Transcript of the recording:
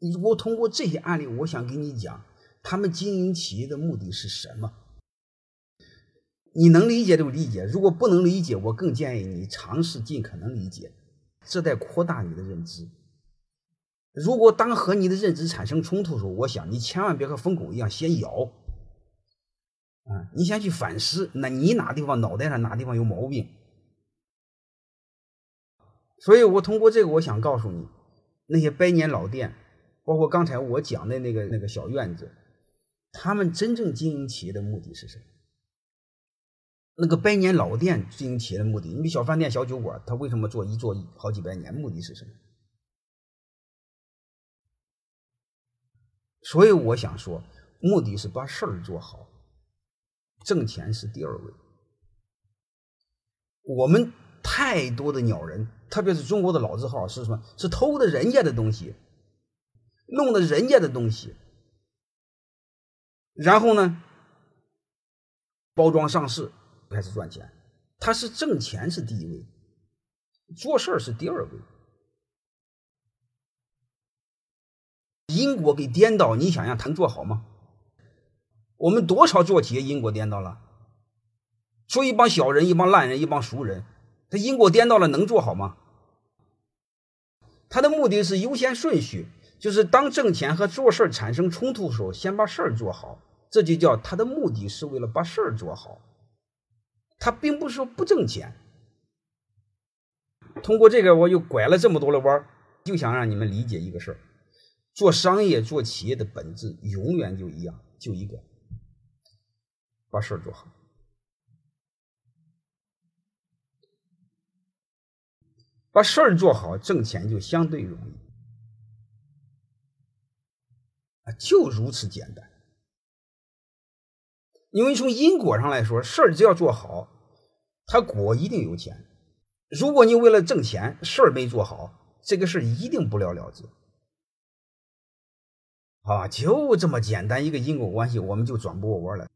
你我通过这些案例，我想跟你讲，他们经营企业的目的是什么？你能理解就理解，如果不能理解，我更建议你尝试尽可能理解，这在扩大你的认知。如果当和你的认知产生冲突的时候，我想你千万别和疯狗一样先咬，啊，你先去反思，那你哪地方脑袋上哪地方有毛病？所以我通过这个，我想告诉你，那些百年老店，包括刚才我讲的那个那个小院子，他们真正经营企业的目的是什么？那个百年老店经营企业的目的，你比小饭店、小酒馆，他为什么做一做好几百年？目的是什么？所以我想说，目的是把事儿做好，挣钱是第二位。我们太多的鸟人，特别是中国的老字号，是什么？是偷的人家的东西，弄的人家的东西，然后呢，包装上市。开始赚钱，他是挣钱是第一位，做事儿是第二位。因果给颠倒，你想想他能做好吗？我们多少做企业因果颠倒了？说一帮小人，一帮烂人，一帮熟人，他因果颠倒了，能做好吗？他的目的是优先顺序，就是当挣钱和做事儿产生冲突的时候，先把事儿做好，这就叫他的目的是为了把事儿做好。他并不是说不挣钱。通过这个，我又拐了这么多的弯就想让你们理解一个事儿：做商业、做企业的本质永远就一样，就一个，把事儿做好。把事儿做好，挣钱就相对容易就如此简单。因为从因果上来说，事儿只要做好，他果一定有钱。如果你为了挣钱，事儿没做好，这个事儿一定不了了之。啊，就这么简单一个因果关系，我们就转不过弯来。